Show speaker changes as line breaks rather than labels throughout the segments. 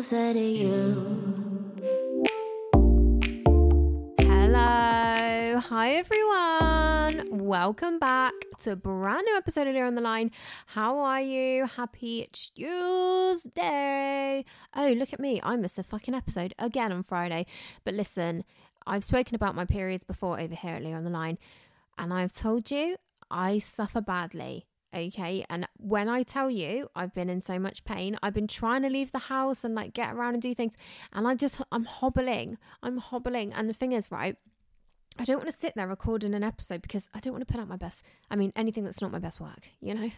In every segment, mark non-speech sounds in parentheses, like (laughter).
Closer to you.
Hello. Hi, everyone. Welcome back to a brand new episode of Leah on the Line. How are you? Happy Tuesday. Oh, look at me. I missed a fucking episode again on Friday. But listen, I've spoken about my periods before over here at Leah on the Line, and I've told you I suffer badly. Okay, and when I tell you I've been in so much pain, I've been trying to leave the house and like get around and do things, and I just I'm hobbling, I'm hobbling. And the thing is, right, I don't want to sit there recording an episode because I don't want to put out my best. I mean, anything that's not my best work, you know.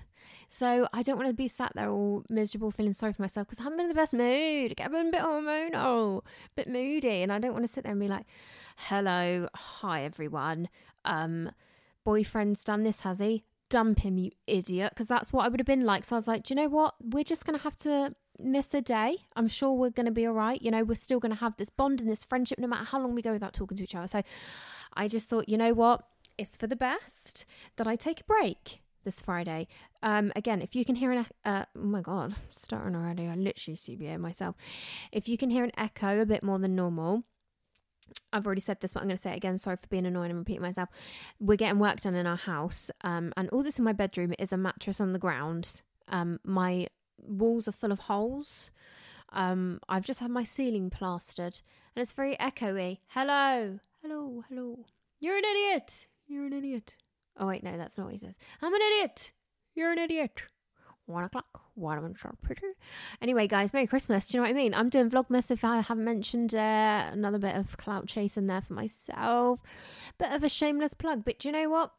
So I don't want to be sat there all miserable, feeling sorry for myself because I'm in the best mood. I'm a bit hormonal, a bit moody, and I don't want to sit there and be like, "Hello, hi everyone." Um, boyfriend's done this, has he? Dump him, you idiot. Because that's what I would have been like. So I was like, do you know what? We're just going to have to miss a day. I'm sure we're going to be all right. You know, we're still going to have this bond and this friendship no matter how long we go without talking to each other. So I just thought, you know what? It's for the best that I take a break this Friday. Um, again, if you can hear an, uh, oh my God, I'm starting already. I literally CBA myself. If you can hear an echo a bit more than normal, I've already said this, but I'm going to say it again. Sorry for being annoying and repeating myself. We're getting work done in our house, um, and all this in my bedroom is a mattress on the ground. Um, my walls are full of holes. Um, I've just had my ceiling plastered, and it's very echoey. Hello, hello, hello. You're an idiot. You're an idiot. Oh wait, no, that's not what he says. I'm an idiot. You're an idiot one o'clock. Waterman Sharp Peter. Anyway, guys, Merry Christmas. Do you know what I mean? I'm doing Vlogmas if I haven't mentioned uh, another bit of clout chasing there for myself. Bit of a shameless plug, but do you know what?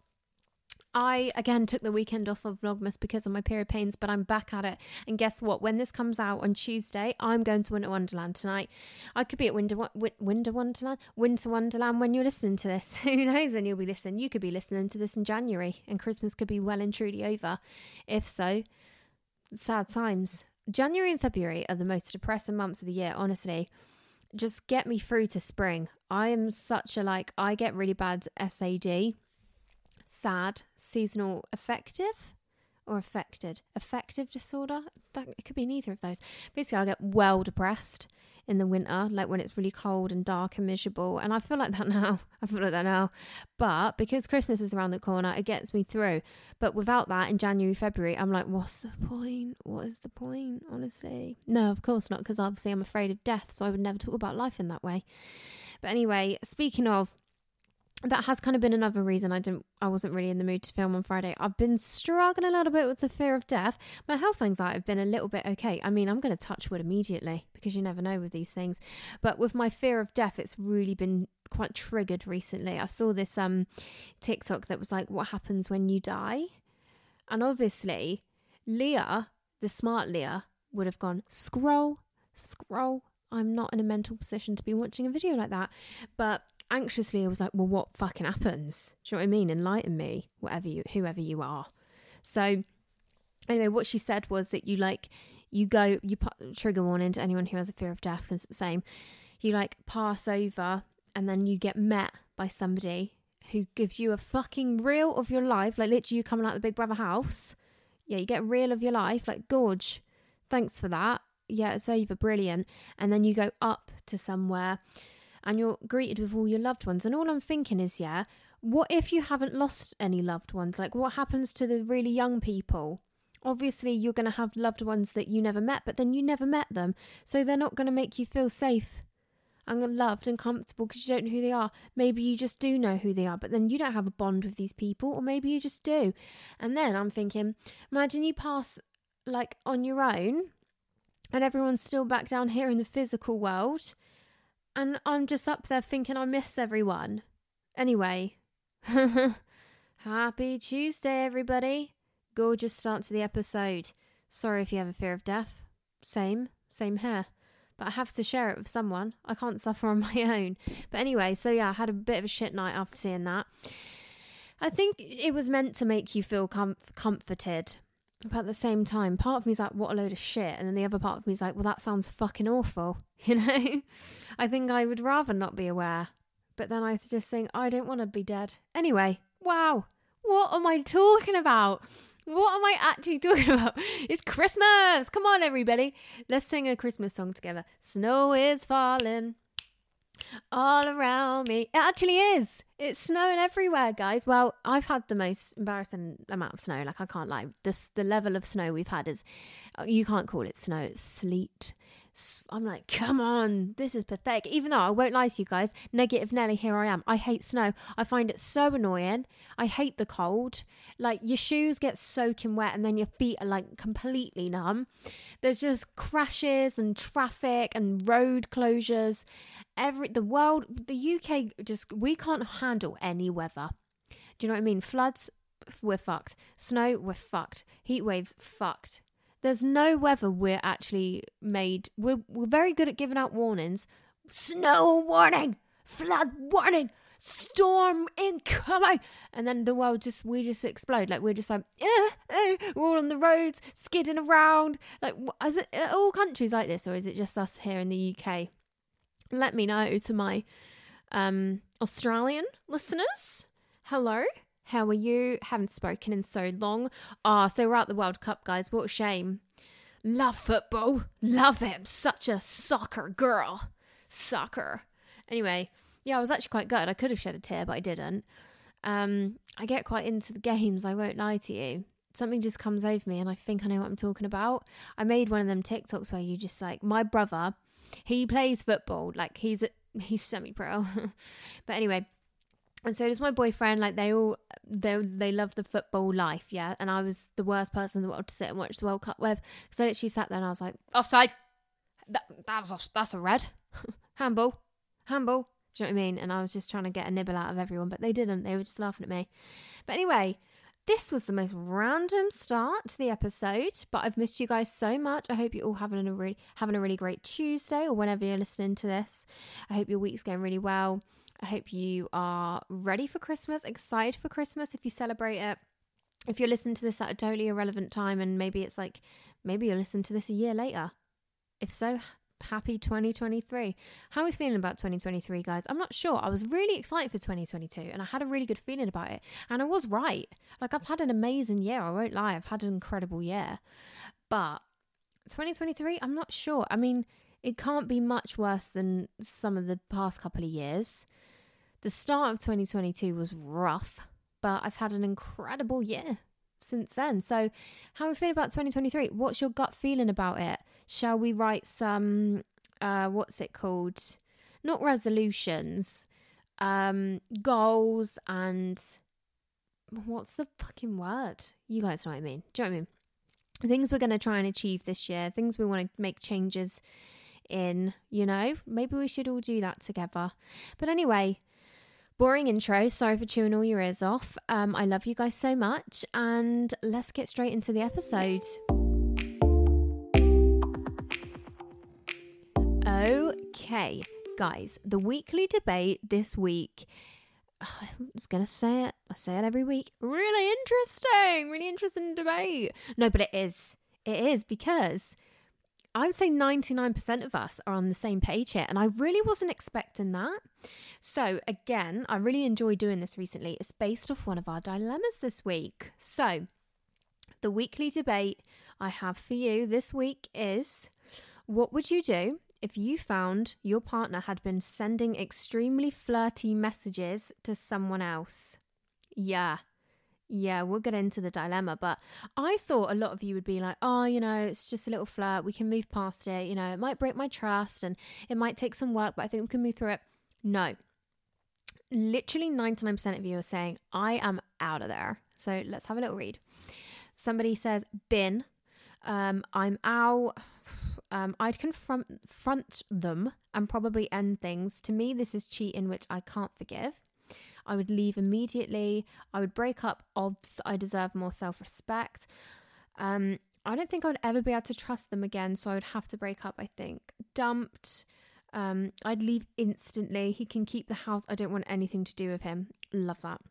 I again took the weekend off of Vlogmas because of my period pains, but I'm back at it. And guess what? When this comes out on Tuesday, I'm going to Winter Wonderland tonight. I could be at Winter Winter Wonderland, Winter Wonderland when you're listening to this. (laughs) Who knows when you'll be listening? You could be listening to this in January, and Christmas could be well and truly over. If so, sad times. January and February are the most depressing months of the year, honestly. Just get me through to spring. I am such a like, I get really bad SAD, sad, seasonal affective or affected. Affective disorder? That, it could be neither of those. Basically, I get well depressed in the winter, like when it's really cold and dark and miserable. And I feel like that (laughs) now. I feel like that now. But because Christmas is around the corner, it gets me through. But without that, in January, February, I'm like, what's the point? What is the point, honestly? No, of course not, because obviously I'm afraid of death. So I would never talk about life in that way. But anyway, speaking of that has kind of been another reason I didn't I wasn't really in the mood to film on Friday. I've been struggling a little bit with the fear of death. My health anxiety have been a little bit okay. I mean, I'm going to touch wood immediately because you never know with these things. But with my fear of death, it's really been quite triggered recently. I saw this um TikTok that was like what happens when you die? And obviously, Leah, the smart Leah, would have gone scroll, scroll. I'm not in a mental position to be watching a video like that. But anxiously I was like, well, what fucking happens? Do you know what I mean? Enlighten me, whatever you, whoever you are. So, anyway, what she said was that you like, you go, you put trigger warning to anyone who has a fear of death because it's the same. You like pass over and then you get met by somebody who gives you a fucking reel of your life, like literally you coming out of the Big Brother house. Yeah, you get reel of your life, like gorge. Thanks for that. Yeah, it's over, brilliant. And then you go up to somewhere and you're greeted with all your loved ones. And all I'm thinking is, yeah, what if you haven't lost any loved ones? Like, what happens to the really young people? Obviously, you're going to have loved ones that you never met, but then you never met them. So they're not going to make you feel safe and loved and comfortable because you don't know who they are. Maybe you just do know who they are, but then you don't have a bond with these people, or maybe you just do. And then I'm thinking, imagine you pass like on your own and everyone's still back down here in the physical world. And I'm just up there thinking I miss everyone. Anyway, (laughs) happy Tuesday, everybody. Gorgeous start to the episode. Sorry if you have a fear of death. Same, same here. But I have to share it with someone. I can't suffer on (laughs) my own. But anyway, so yeah, I had a bit of a shit night after seeing that. I think it was meant to make you feel com- comforted. But at the same time, part of me is like, what a load of shit. And then the other part of me is like, well, that sounds fucking awful. (laughs) You know? I think I would rather not be aware. But then I just think, I don't want to be dead. Anyway, wow. What am I talking about? What am I actually (laughs) talking about? It's Christmas! Come on, everybody. Let's sing a Christmas song together. Snow is falling all around me. It actually is. It's snowing everywhere, guys. Well, I've had the most embarrassing amount of snow. Like I can't lie. This the level of snow we've had is uh, you can't call it snow. It's sleet. I'm like, come on, this is pathetic. Even though I won't lie to you guys, negative Nelly, here I am. I hate snow. I find it so annoying. I hate the cold. Like your shoes get soaking wet and then your feet are like completely numb. There's just crashes and traffic and road closures. Every the world, the UK just we can't handle any weather. Do you know what I mean? Floods, we're fucked. Snow, we're fucked. Heat waves, fucked. There's no weather we're actually made. We're, we're very good at giving out warnings. Snow warning, flood warning, storm incoming, and then the world just we just explode. Like we're just like, eh, eh, we're all on the roads, skidding around. Like, is it all countries like this, or is it just us here in the UK? Let me know to my um, Australian listeners. Hello. How are you? Haven't spoken in so long. Ah, oh, so we're at the World Cup, guys. What a shame. Love football. Love him. Such a soccer girl. Soccer. Anyway, yeah, I was actually quite good. I could have shed a tear, but I didn't. Um, I get quite into the games, I won't lie to you. Something just comes over me and I think I know what I'm talking about. I made one of them TikToks where you just like my brother, he plays football, like he's a, he's semi pro. (laughs) but anyway, and so does my boyfriend like they all they they love the football life yeah? And i was the worst person in the world to sit and watch the world cup with. So literally sat there and i was like offside. That, that was off, that's a red. (laughs) Handball. Handball. Do you know what i mean? And i was just trying to get a nibble out of everyone but they didn't. They were just laughing at me. But anyway this was the most random start to the episode, but I've missed you guys so much. I hope you're all having a really having a really great Tuesday or whenever you're listening to this. I hope your week's going really well. I hope you are ready for Christmas, excited for Christmas if you celebrate it. If you're listening to this at a totally irrelevant time and maybe it's like, maybe you'll listen to this a year later. If so, happy 2023. How are we feeling about 2023, guys? I'm not sure. I was really excited for 2022 and I had a really good feeling about it. And I was right. Like, I've had an amazing year. I won't lie. I've had an incredible year. But 2023, I'm not sure. I mean, it can't be much worse than some of the past couple of years. The start of 2022 was rough, but I've had an incredible year since then. So, how are we feeling about 2023? What's your gut feeling about it? Shall we write some, uh, what's it called? Not resolutions, um, goals, and what's the fucking word? You guys know what I mean. Do you know what I mean? Things we're going to try and achieve this year, things we want to make changes in, you know? Maybe we should all do that together. But anyway, Boring intro. Sorry for chewing all your ears off. Um, I love you guys so much, and let's get straight into the episode. Okay, guys, the weekly debate this week. (sighs) I was gonna say it. I say it every week. Really interesting. Really interesting debate. No, but it is. It is because I would say 99% of us are on the same page here, and I really wasn't expecting that. So, again, I really enjoy doing this recently. It's based off one of our dilemmas this week. So, the weekly debate I have for you this week is what would you do if you found your partner had been sending extremely flirty messages to someone else. Yeah. Yeah, we'll get into the dilemma, but I thought a lot of you would be like, oh, you know, it's just a little flirt. We can move past it. You know, it might break my trust and it might take some work, but I think we can move through it. No. Literally 99% of you are saying, I am out of there. So let's have a little read. Somebody says, bin. Um, I'm out. Um, I'd confront front them and probably end things. To me, this is cheating, which I can't forgive. I would leave immediately. I would break up. Obs, I deserve more self respect. Um, I don't think I would ever be able to trust them again, so I would have to break up. I think dumped. Um, I'd leave instantly. He can keep the house. I don't want anything to do with him. Love that.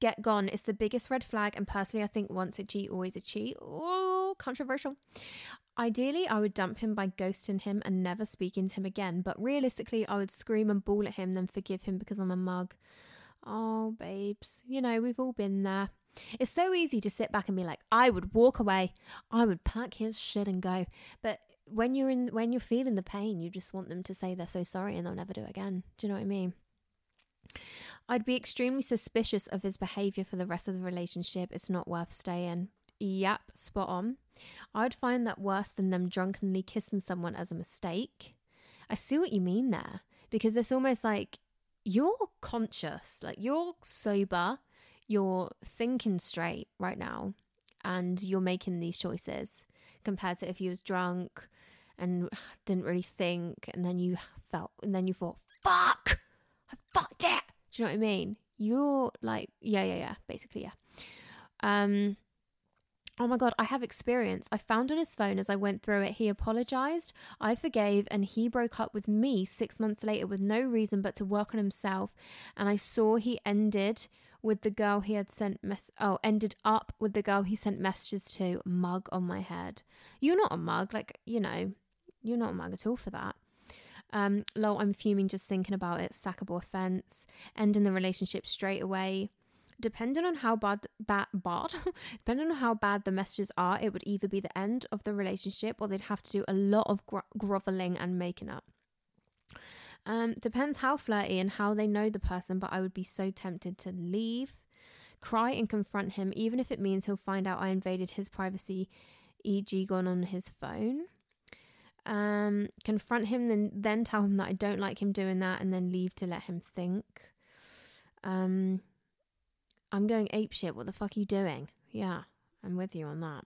Get gone. It's the biggest red flag, and personally, I think once a cheat, always a cheat. Oh, controversial. Ideally, I would dump him by ghosting him and never speaking to him again, but realistically, I would scream and bawl at him, then forgive him because I'm a mug. Oh, babes, you know, we've all been there. It's so easy to sit back and be like, I would walk away. I would pack his shit and go. But when you're in when you're feeling the pain, you just want them to say they're so sorry and they'll never do it again. Do you know what I mean? I'd be extremely suspicious of his behavior for the rest of the relationship. It's not worth staying. Yep, spot on. I'd find that worse than them drunkenly kissing someone as a mistake. I see what you mean there because it's almost like you're conscious, like you're sober, you're thinking straight right now, and you're making these choices compared to if you was drunk and (sighs) didn't really think, and then you felt, and then you thought, "Fuck, I fucked it." Do you know what I mean? You're like, yeah, yeah, yeah, basically, yeah. Um, Oh my God, I have experience. I found on his phone as I went through it, he apologized, I forgave, and he broke up with me six months later with no reason but to work on himself. And I saw he ended with the girl he had sent mess oh ended up with the girl he sent messages to. Mug on my head. You're not a mug like you know you're not a mug at all for that. Um lol i'm fuming just thinking about it. Sackable offense. Ending the relationship straight away depending on how bad bad bad (laughs) depending on how bad the messages are it would either be the end of the relationship or they'd have to do a lot of gro- groveling and making up. Um, depends how flirty and how they know the person but i would be so tempted to leave cry and confront him even if it means he'll find out i invaded his privacy e.g gone on his phone. Um, confront him then then tell him that i don't like him doing that and then leave to let him think. Um, I'm going ape shit. What the fuck are you doing? Yeah, I'm with you on that.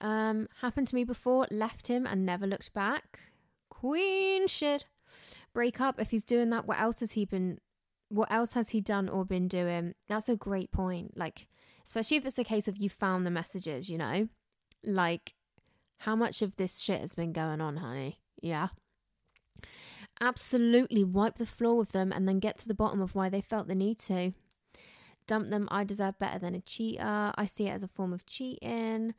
Um, happened to me before, left him and never looked back. Queen shit. Break up. If he's doing that, what else has he been what else has he done or been doing? That's a great point. Like, especially if it's a case of you found the messages, you know? Like, how much of this shit has been going on, honey? Yeah. Absolutely wipe the floor with them and then get to the bottom of why they felt the need to dump them. I deserve better than a cheater. I see it as a form of cheating.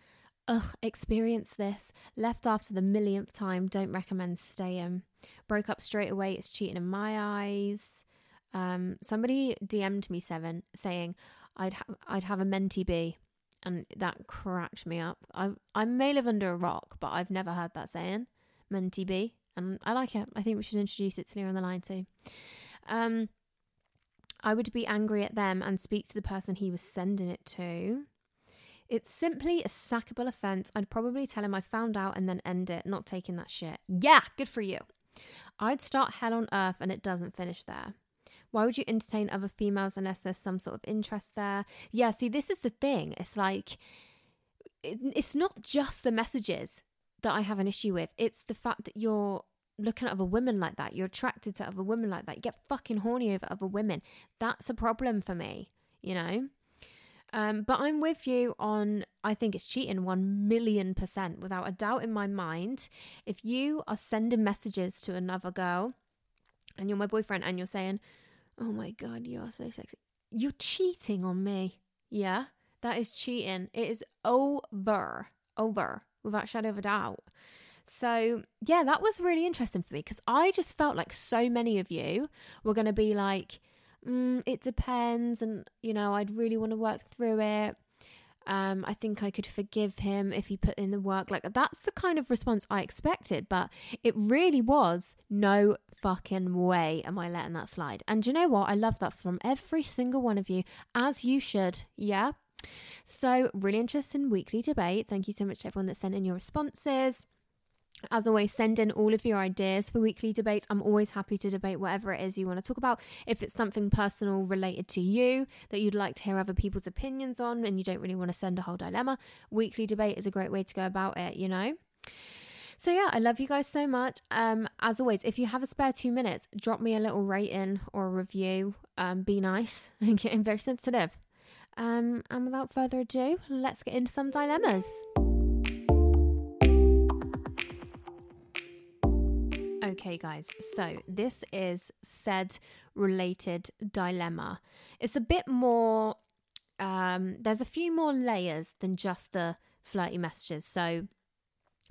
Ugh, experience this. Left after the millionth time, don't recommend staying. Broke up straight away, it's cheating in my eyes. Um, somebody DM'd me seven saying I'd ha- I'd have a mentee be, and that cracked me up. I I may live under a rock, but I've never heard that saying, mentee be, and I like it. I think we should introduce it to Leah on the line too. Um, I would be angry at them and speak to the person he was sending it to. It's simply a sackable offence. I'd probably tell him I found out and then end it, not taking that shit. Yeah, good for you. I'd start hell on earth and it doesn't finish there. Why would you entertain other females unless there's some sort of interest there? Yeah, see, this is the thing. It's like, it, it's not just the messages that I have an issue with, it's the fact that you're looking at other women like that. You're attracted to other women like that. You get fucking horny over other women. That's a problem for me, you know? Um, but I'm with you on, I think it's cheating 1 million percent without a doubt in my mind. If you are sending messages to another girl and you're my boyfriend and you're saying, oh my God, you are so sexy, you're cheating on me. Yeah, that is cheating. It is over, over, without shadow of a doubt. So, yeah, that was really interesting for me because I just felt like so many of you were going to be like, mm, it depends. And, you know, I'd really want to work through it. Um, I think I could forgive him if he put in the work. Like, that's the kind of response I expected, but it really was no fucking way am I letting that slide. And you know what? I love that from every single one of you, as you should. Yeah. So, really interesting weekly debate. Thank you so much to everyone that sent in your responses. As always, send in all of your ideas for weekly debates. I'm always happy to debate whatever it is you want to talk about. If it's something personal related to you that you'd like to hear other people's opinions on and you don't really want to send a whole dilemma, weekly debate is a great way to go about it, you know? So yeah, I love you guys so much. Um, as always, if you have a spare two minutes, drop me a little rating or review. Um, be nice. (laughs) I'm getting very sensitive. Um, and without further ado, let's get into some dilemmas. Okay, guys, so this is said related dilemma. It's a bit more, um, there's a few more layers than just the flirty messages. So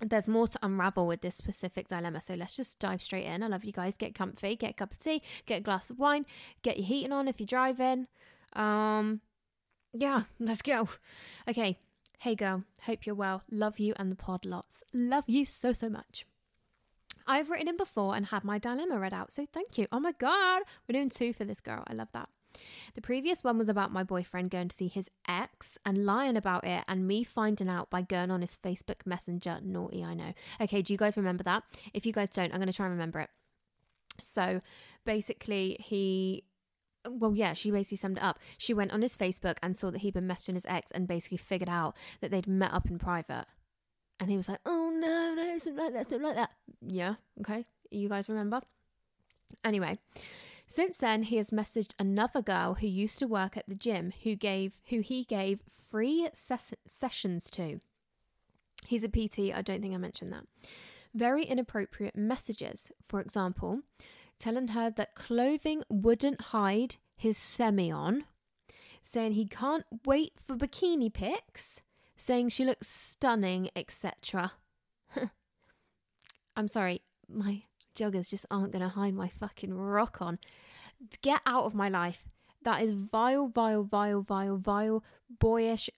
there's more to unravel with this specific dilemma. So let's just dive straight in. I love you guys. Get comfy, get a cup of tea, get a glass of wine, get your heating on if you're driving. Um, yeah, (laughs) let's go. Okay. Hey girl, hope you're well. Love you and the pod lots. Love you so, so much. I've written in before and had my dilemma read out, so thank you. Oh my god, we're doing two for this girl. I love that. The previous one was about my boyfriend going to see his ex and lying about it, and me finding out by going on his Facebook Messenger. Naughty, I know. Okay, do you guys remember that? If you guys don't, I'm going to try and remember it. So basically, he well, yeah, she basically summed it up. She went on his Facebook and saw that he'd been messaging his ex and basically figured out that they'd met up in private. And he was like, oh no, no, something like that, something like that. Yeah, okay. You guys remember? Anyway, since then he has messaged another girl who used to work at the gym who gave who he gave free ses- sessions to. He's a PT, I don't think I mentioned that. Very inappropriate messages. For example, telling her that clothing wouldn't hide his semi-on, saying he can't wait for bikini pics saying she looks stunning, etc. (laughs) I'm sorry, my joggers just aren't going to hide my fucking rock on. Get out of my life. That is vile, vile, vile, vile, vile, boyish,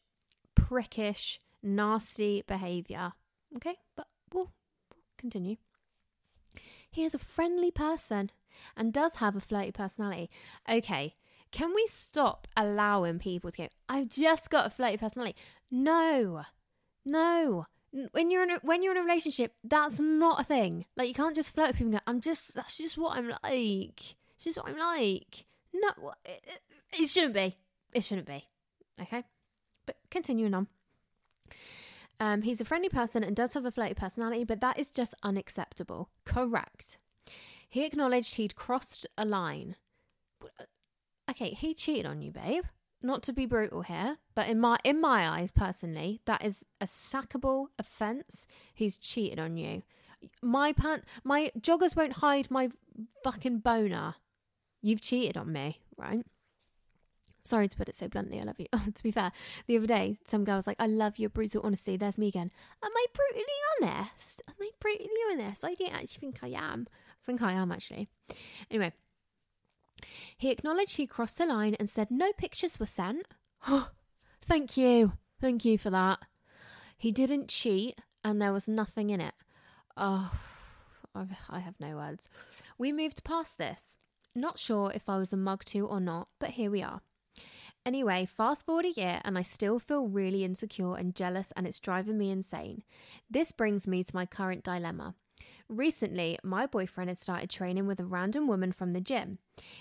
prickish, nasty behaviour. Okay, but we'll, we'll continue. He is a friendly person and does have a flirty personality. Okay, can we stop allowing people to go, I've just got a flirty personality? No, no. When you're in a, when you're in a relationship, that's not a thing. Like you can't just flirt with people. And go, I'm just that's just what I'm like. It's just what I'm like. No, it, it shouldn't be. It shouldn't be. Okay, but continuing on. Um, he's a friendly person and does have a flirty personality, but that is just unacceptable. Correct. He acknowledged he'd crossed a line. Okay, he cheated on you, babe not to be brutal here, but in my in my eyes personally, that is a sackable offence. He's cheated on you. My pant, my joggers won't hide my fucking boner. You've cheated on me, right? Sorry to put it so bluntly, I love you. (laughs) to be fair, the other day, some girl was like, I love your brutal honesty. There's me again. Am I brutally honest? Am I brutally honest? I don't actually think I am. I think I am, actually. Anyway, he acknowledged he crossed the line and said no pictures were sent. (gasps) Thank you. Thank you for that. He didn't cheat and there was nothing in it. Oh, I have no words. We moved past this. Not sure if I was a mug to or not, but here we are. Anyway, fast forward a year and I still feel really insecure and jealous, and it's driving me insane. This brings me to my current dilemma. Recently, my boyfriend had started training with a random woman from the gym.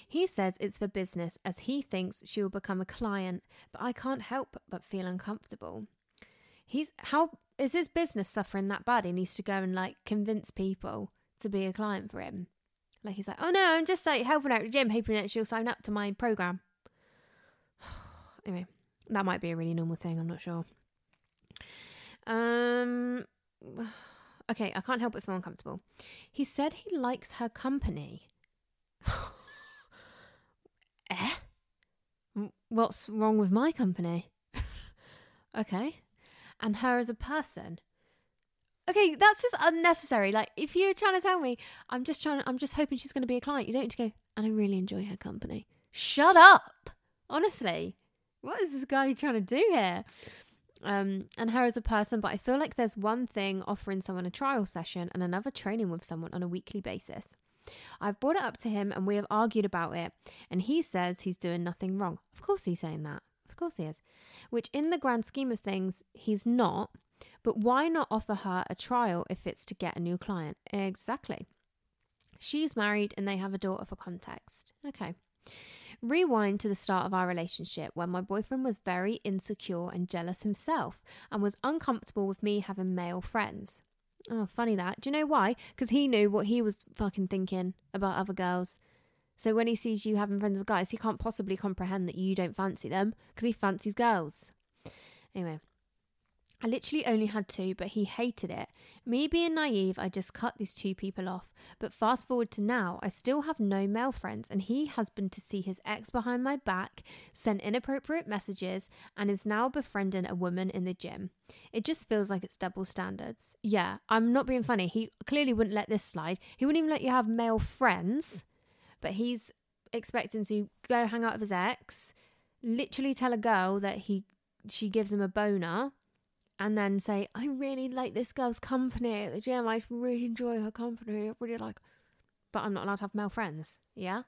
He says it's for business as he thinks she will become a client, but I can't help but feel uncomfortable. He's how is his business suffering that bad? He needs to go and like convince people to be a client for him. Like he's like, oh no, I'm just like helping out the gym, hoping that she'll sign up to my program. (sighs) anyway, that might be a really normal thing. I'm not sure. Um. Okay, I can't help but feel uncomfortable. He said he likes her company. (laughs) eh? What's wrong with my company? (laughs) okay. And her as a person. Okay, that's just unnecessary. Like, if you're trying to tell me, I'm just trying, I'm just hoping she's going to be a client. You don't need to go, and I really enjoy her company. Shut up. Honestly, what is this guy trying to do here? Um, and her as a person, but I feel like there's one thing offering someone a trial session and another training with someone on a weekly basis. I've brought it up to him and we have argued about it, and he says he's doing nothing wrong. Of course, he's saying that. Of course, he is. Which, in the grand scheme of things, he's not. But why not offer her a trial if it's to get a new client? Exactly. She's married and they have a daughter for context. Okay. Rewind to the start of our relationship when my boyfriend was very insecure and jealous himself and was uncomfortable with me having male friends. Oh, funny that. Do you know why? Because he knew what he was fucking thinking about other girls. So when he sees you having friends with guys, he can't possibly comprehend that you don't fancy them because he fancies girls. Anyway, I literally only had two, but he hated it. Me being naive, I just cut these two people off. But fast forward to now, I still have no male friends, and he has been to see his ex behind my back, sent inappropriate messages, and is now befriending a woman in the gym. It just feels like it's double standards. Yeah, I'm not being funny. He clearly wouldn't let this slide. He wouldn't even let you have male friends, but he's expecting to go hang out with his ex, literally tell a girl that he she gives him a boner and then say, I really like this girl's company at the gym. I really enjoy her company. I really like, but I'm not allowed to have male friends. Yeah,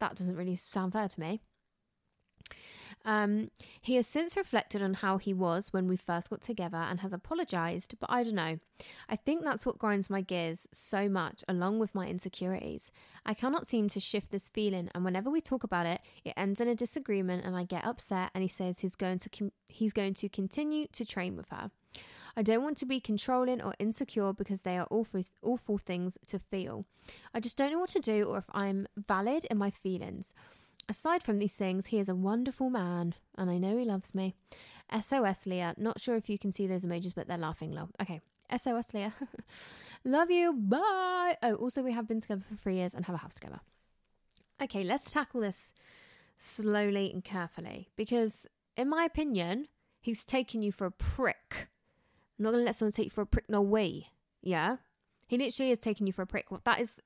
that doesn't really sound fair to me. Um, he has since reflected on how he was when we first got together and has apologized, but I don't know. I think that's what grinds my gears so much, along with my insecurities. I cannot seem to shift this feeling, and whenever we talk about it, it ends in a disagreement, and I get upset. And he says he's going to com- he's going to continue to train with her. I don't want to be controlling or insecure because they are awful, awful things to feel. I just don't know what to do or if I'm valid in my feelings. Aside from these things, he is a wonderful man, and I know he loves me. SOS Leah. Not sure if you can see those emojis, but they're laughing low. Okay. SOS Leah. (laughs) Love you. Bye. Oh, also, we have been together for three years and have a house together. Okay, let's tackle this slowly and carefully because, in my opinion, he's taking you for a prick. I'm not going to let someone take you for a prick, no way. Yeah? He literally is taking you for a prick. Well, that is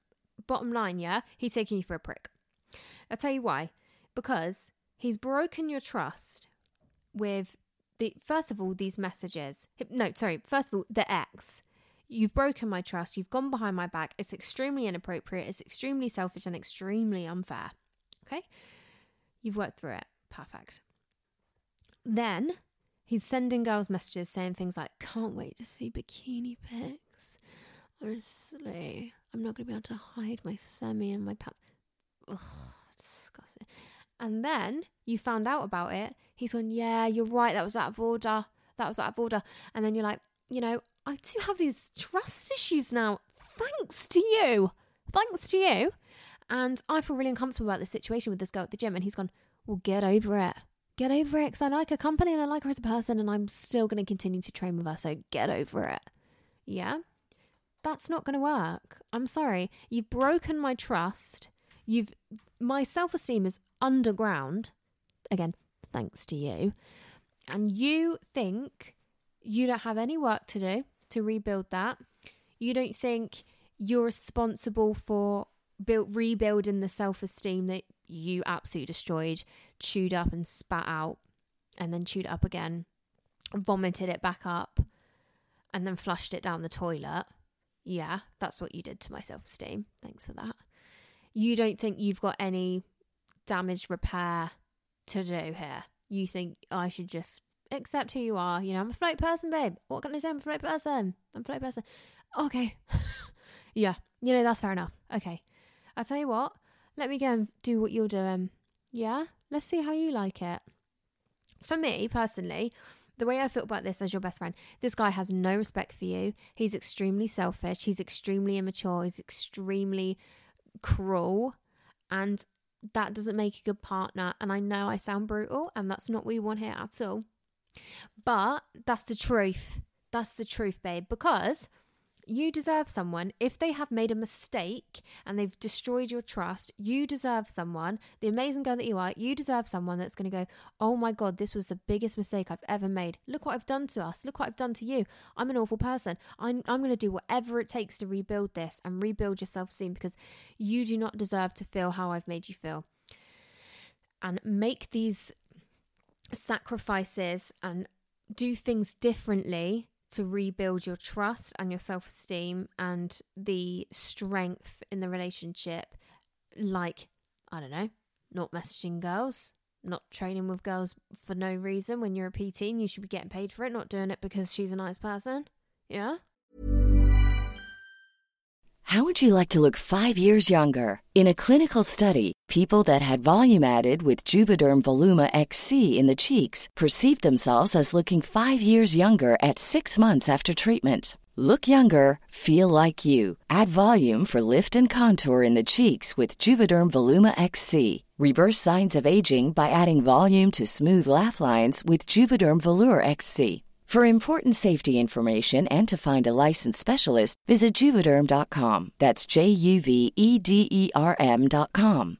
bottom line, yeah? He's taking you for a prick. I'll tell you why. Because he's broken your trust with the first of all these messages. No, sorry. First of all, the ex. You've broken my trust. You've gone behind my back. It's extremely inappropriate. It's extremely selfish and extremely unfair. Okay? You've worked through it. Perfect. Then he's sending girls messages saying things like, can't wait to see bikini pics. Honestly, I'm not going to be able to hide my semi and my pants. Ugh, And then you found out about it. He's gone, yeah, you're right. That was out of order. That was out of order. And then you're like, you know, I do have these trust issues now. Thanks to you. Thanks to you. And I feel really uncomfortable about this situation with this girl at the gym. And he's gone, well, get over it. Get over it because I like her company and I like her as a person and I'm still going to continue to train with her. So get over it. Yeah? That's not going to work. I'm sorry. You've broken my trust. You've my self-esteem is underground. Again, thanks to you. And you think you don't have any work to do to rebuild that. You don't think you're responsible for build, rebuilding the self esteem that you absolutely destroyed, chewed up and spat out, and then chewed up again, vomited it back up, and then flushed it down the toilet. Yeah, that's what you did to my self esteem. Thanks for that. You don't think you've got any damage repair to do here. You think I should just accept who you are. You know, I'm a float person, babe. What can I say? I'm a float person. I'm a float person. Okay. (laughs) yeah, you know, that's fair enough. Okay. I'll tell you what, let me go and do what you're doing. Yeah? Let's see how you like it. For me, personally, the way I feel about this as your best friend, this guy has no respect for you. He's extremely selfish. He's extremely immature. He's extremely cruel. And that doesn't make a good partner. And I know I sound brutal, and that's not what we want here at all. But that's the truth. That's the truth, babe. Because you deserve someone, if they have made a mistake and they've destroyed your trust, you deserve someone, the amazing girl that you are, you deserve someone that's going to go, Oh my God, this was the biggest mistake I've ever made. Look what I've done to us. Look what I've done to you. I'm an awful person. I'm, I'm going to do whatever it takes to rebuild this and rebuild your self esteem because you do not deserve to feel how I've made you feel. And make these sacrifices and do things differently to rebuild your trust and your self esteem and the strength in the relationship. Like, I don't know, not messaging girls, not training with girls for no reason when you're a PT and you should be getting paid for it, not doing it because she's a nice person. Yeah?
How would you like to look five years younger? In a clinical study, people that had volume added with Juvederm Voluma XC in the cheeks perceived themselves as looking five years younger at six months after treatment. Look younger, feel like you. Add volume for lift and contour in the cheeks with Juvederm Voluma XC. Reverse signs of aging by adding volume to smooth laugh lines with Juvederm Vollure XC. For important safety information and to find a licensed specialist, visit juvederm.com. That's J U V E D E R M.com.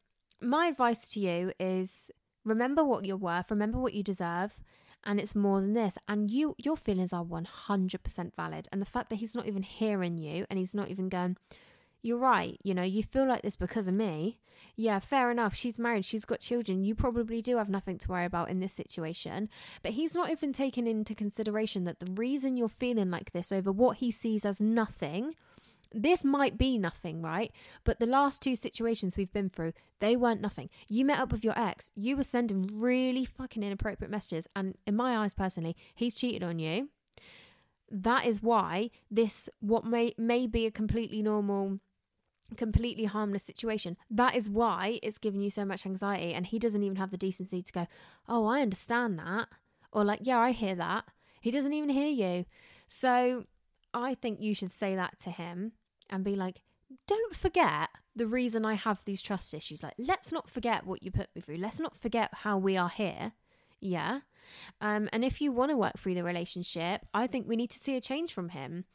my advice to you is remember what you're worth, remember what you deserve, and it's more than this. And you, your feelings are 100% valid. And the fact that he's not even hearing you and he's not even going, you're right, you know, you feel like this because of me. Yeah, fair enough. She's married, she's got children. You probably do have nothing to worry about in this situation. But he's not even taking into consideration that the reason you're feeling like this over what he sees as nothing this might be nothing, right? But the last two situations we've been through, they weren't nothing. You met up with your ex, you were sending really fucking inappropriate messages, and in my eyes personally, he's cheated on you. That is why this what may may be a completely normal completely harmless situation. That is why it's giving you so much anxiety and he doesn't even have the decency to go, "Oh, I understand that." Or like, "Yeah, I hear that." He doesn't even hear you. So, I think you should say that to him and be like, don't forget the reason I have these trust issues. Like, let's not forget what you put me through. Let's not forget how we are here. Yeah. Um, and if you want to work through the relationship, I think we need to see a change from him.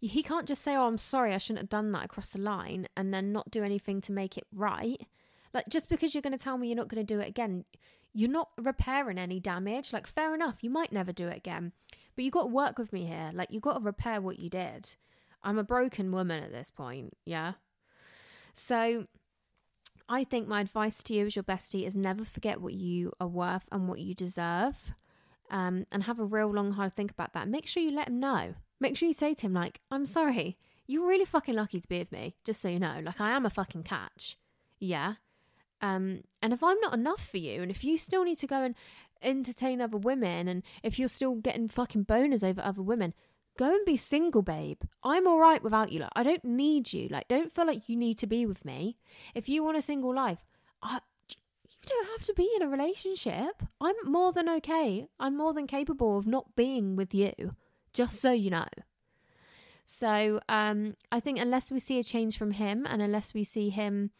He can't just say, Oh, I'm sorry, I shouldn't have done that across the line, and then not do anything to make it right. Like, just because you're going to tell me you're not going to do it again, you're not repairing any damage. Like, fair enough, you might never do it again, but you got to work with me here. Like, you got to repair what you did. I'm a broken woman at this point, yeah? So, I think my advice to you as your bestie is never forget what you are worth and what you deserve. Um, and have a real long, hard think about that. Make sure you let him know. Make sure you say to him, like, I'm sorry, you're really fucking lucky to be with me, just so you know. Like, I am a fucking catch. Yeah. Um, and if I'm not enough for you, and if you still need to go and entertain other women, and if you're still getting fucking boners over other women, go and be single, babe. I'm all right without you. Like, I don't need you. Like, don't feel like you need to be with me. If you want a single life, I, you don't have to be in a relationship. I'm more than okay. I'm more than capable of not being with you, just so you know. So um, I think unless we see a change from him and unless we see him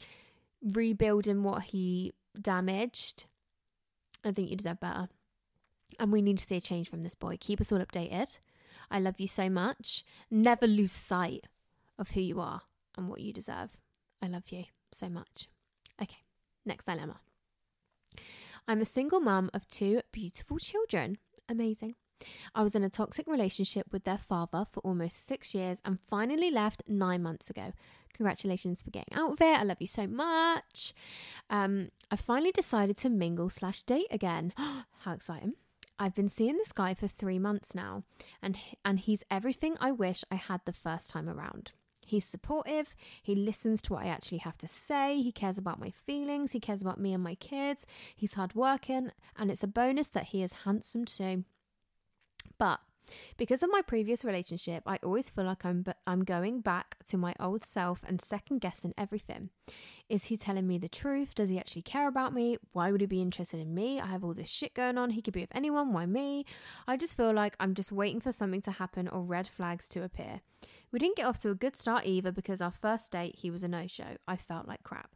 rebuilding what he damaged, I think you deserve better. And we need to see a change from this boy. Keep us all updated. I love you so much. Never lose sight of who you are and what you deserve. I love you so much. Okay, next dilemma. I'm a single mum of two beautiful children. Amazing. I was in a toxic relationship with their father for almost six years and finally left nine months ago. Congratulations for getting out of it. I love you so much. Um, I finally decided to mingle slash date again. (gasps) How exciting! I've been seeing this guy for three months now, and and he's everything I wish I had the first time around. He's supportive. He listens to what I actually have to say. He cares about my feelings. He cares about me and my kids. He's hardworking, and it's a bonus that he is handsome too. But because of my previous relationship, I always feel like I'm I'm going back to my old self and second guessing everything. Is he telling me the truth? Does he actually care about me? Why would he be interested in me? I have all this shit going on. He could be with anyone. Why me? I just feel like I'm just waiting for something to happen or red flags to appear. We didn't get off to a good start either because our first date he was a no-show. I felt like crap.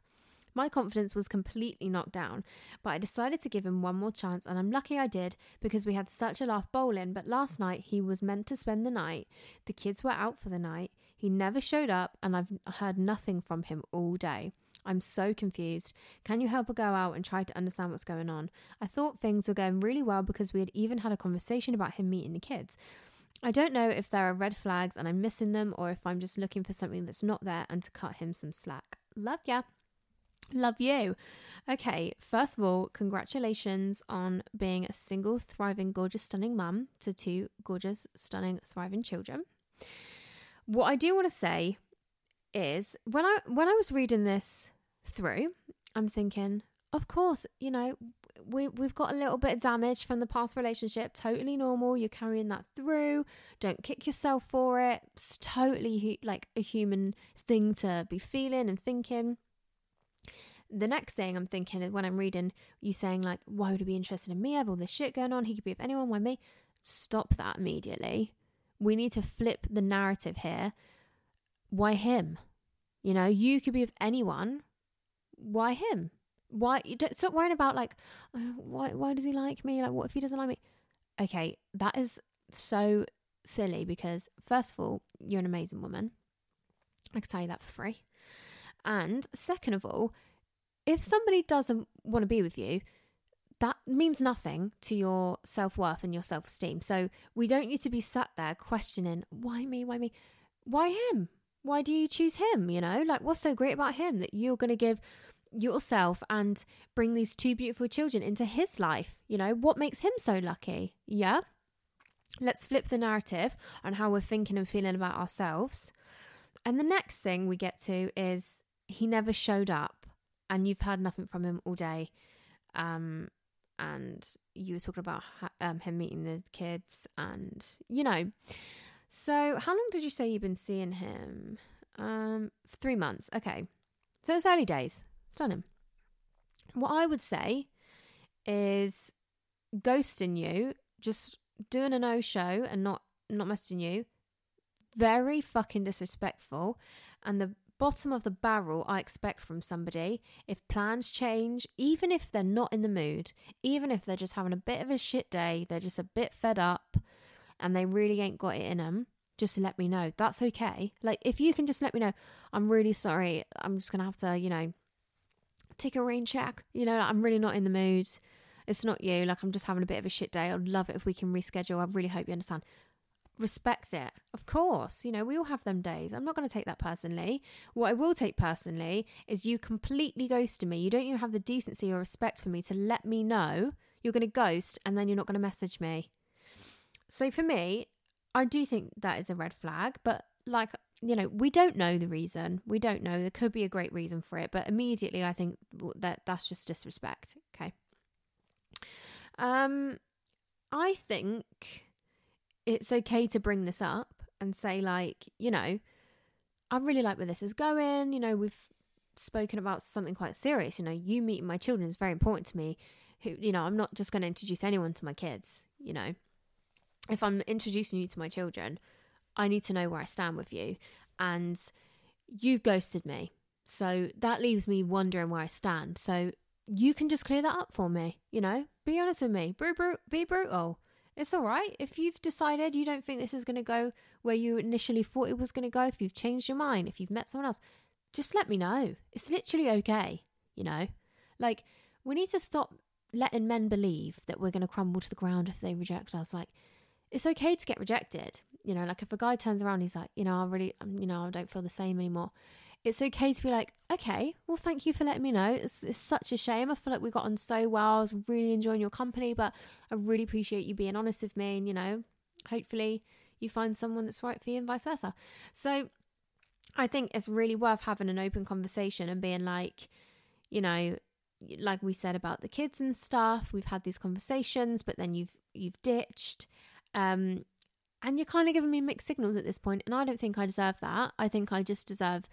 My confidence was completely knocked down, but I decided to give him one more chance, and I'm lucky I did because we had such a laugh bowling. But last night he was meant to spend the night, the kids were out for the night, he never showed up, and I've heard nothing from him all day. I'm so confused. Can you help her go out and try to understand what's going on? I thought things were going really well because we had even had a conversation about him meeting the kids. I don't know if there are red flags and I'm missing them or if I'm just looking for something that's not there and to cut him some slack. Love ya. Love you. Okay, first of all, congratulations on being a single, thriving, gorgeous, stunning mum to two gorgeous, stunning, thriving children. What I do want to say is when I when I was reading this through, I'm thinking, of course, you know, we we've got a little bit of damage from the past relationship. Totally normal. You're carrying that through. Don't kick yourself for it. It's totally like a human thing to be feeling and thinking the next thing I'm thinking is when I'm reading you saying like, why would he be interested in me? I have all this shit going on. He could be with anyone. Why me? Stop that immediately. We need to flip the narrative here. Why him? You know, you could be with anyone. Why him? Why you don't stop worrying about like, oh, why why does he like me? Like, what if he doesn't like me? Okay, that is so silly because first of all, you're an amazing woman. I can tell you that for free. And second of all, if somebody doesn't want to be with you, that means nothing to your self worth and your self esteem. So we don't need to be sat there questioning, why me? Why me? Why him? Why do you choose him? You know, like what's so great about him that you're going to give yourself and bring these two beautiful children into his life? You know, what makes him so lucky? Yeah. Let's flip the narrative on how we're thinking and feeling about ourselves. And the next thing we get to is he never showed up and you've heard nothing from him all day. Um, and you were talking about um, him meeting the kids, and you know. So, how long did you say you've been seeing him? Um, three months. Okay, so it's early days. Him. What I would say is ghosting you, just doing a no show and not not messaging you. Very fucking disrespectful. And the bottom of the barrel I expect from somebody. If plans change, even if they're not in the mood, even if they're just having a bit of a shit day, they're just a bit fed up and they really ain't got it in them, just let me know. That's okay. Like, if you can just let me know, I'm really sorry. I'm just going to have to, you know, take a rain check. You know, I'm really not in the mood. It's not you. Like, I'm just having a bit of a shit day. I'd love it if we can reschedule. I really hope you understand respect it. Of course, you know, we all have them days. I'm not going to take that personally. What I will take personally is you completely ghosting me. You don't even have the decency or respect for me to let me know you're going to ghost and then you're not going to message me. So for me, I do think that is a red flag, but like, you know, we don't know the reason. We don't know. There could be a great reason for it, but immediately I think that that's just disrespect. Okay. Um I think it's okay to bring this up and say like you know i really like where this is going you know we've spoken about something quite serious. You know, you meeting my children is very important to me. Who, you know, I'm not just going to introduce anyone to my kids. You know, if I'm introducing you to my children, I need to know where I stand with you. And you ghosted me. So that leaves me wondering where I stand. So you can just clear that up for me. You know, be honest with me. Be, be brutal. It's all right. If you've decided you don't think this is going to go where you initially thought it was going to go, if you've changed your mind, if you've met someone else, just let me know. It's literally okay. You know, like we need to stop letting men believe that we're going to crumble to the ground if they reject us. Like, it's okay to get rejected. You know, like if a guy turns around, he's like, you know, I really, um, you know, I don't feel the same anymore. It's okay to be like, okay, well, thank you for letting me know. It's, it's such a shame. I feel like we got on so well. I was really enjoying your company, but I really appreciate you being honest with me. And, you know, hopefully you find someone that's right for you and vice versa. So I think it's really worth having an open conversation and being like, you know, like we said about the kids and stuff, we've had these conversations, but then you've you've ditched. Um, and you're kind of giving me mixed signals at this point, and I don't think I deserve that. I think I just deserve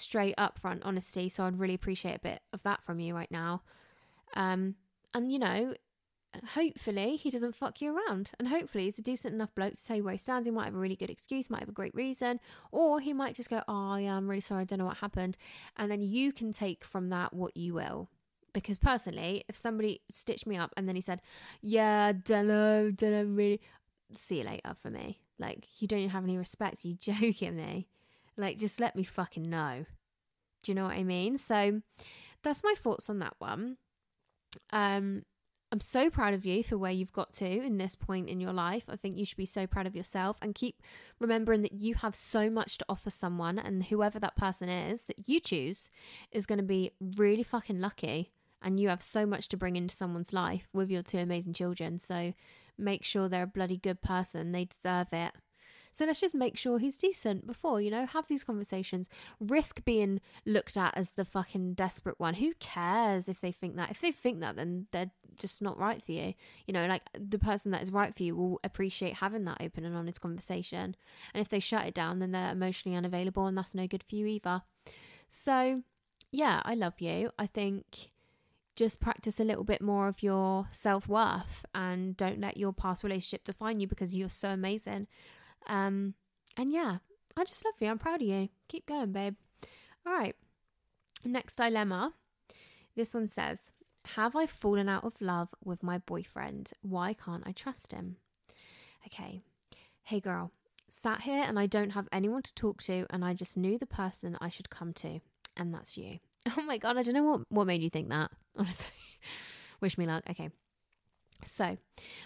straight up front honesty. So I'd really appreciate a bit of that from you right now. Um, and you know, hopefully he doesn't fuck you around, and hopefully he's a decent enough bloke to say where he stands. He might have a really good excuse, might have a great reason, or he might just go, "Oh yeah, I'm really sorry, I don't know what happened," and then you can take from that what you will because personally, if somebody stitched me up and then he said, "Yeah, don't know, don't know really," see you later for me. Like you don't have any respect. You (laughs) joking me? Like just let me fucking know. Do you know what I mean? So that's my thoughts on that one. Um, I'm so proud of you for where you've got to in this point in your life. I think you should be so proud of yourself and keep remembering that you have so much to offer someone, and whoever that person is that you choose is going to be really fucking lucky and you have so much to bring into someone's life with your two amazing children. So make sure they're a bloody good person. They deserve it. So let's just make sure he's decent before, you know, have these conversations. Risk being looked at as the fucking desperate one. Who cares if they think that? If they think that, then they're just not right for you. You know, like the person that is right for you will appreciate having that open and honest conversation. And if they shut it down, then they're emotionally unavailable and that's no good for you either. So, yeah, I love you. I think just practice a little bit more of your self worth and don't let your past relationship define you because you're so amazing. Um, and yeah, I just love you. I'm proud of you. Keep going, babe. All right. Next dilemma. This one says, Have I fallen out of love with my boyfriend? Why can't I trust him? Okay. Hey, girl. Sat here and I don't have anyone to talk to, and I just knew the person I should come to, and that's you. (laughs) Oh my god, I don't know what what made you think that. (laughs) Honestly, wish me luck. Okay. So,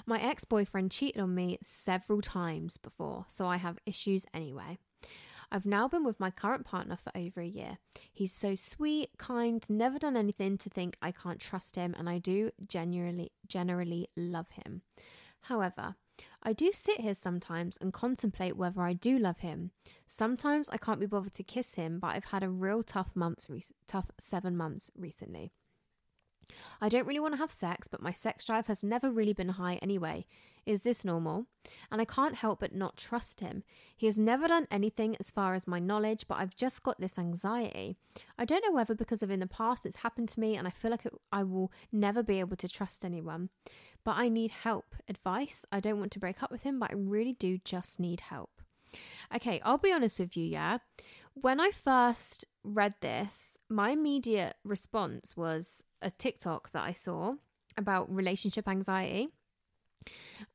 my ex boyfriend cheated on me several times before, so I have issues anyway. I've now been with my current partner for over a year. He's so sweet, kind, never done anything to think I can't trust him, and I do genuinely, generally love him. However, I do sit here sometimes and contemplate whether I do love him. Sometimes I can't be bothered to kiss him, but I've had a real tough months, re- tough seven months recently. I don't really want to have sex, but my sex drive has never really been high anyway. Is this normal? And I can't help but not trust him. He has never done anything as far as my knowledge, but I've just got this anxiety. I don't know whether because of in the past it's happened to me and I feel like it, I will never be able to trust anyone. But I need help, advice. I don't want to break up with him, but I really do just need help. Okay, I'll be honest with you, yeah. When I first read this, my immediate response was a TikTok that I saw about relationship anxiety.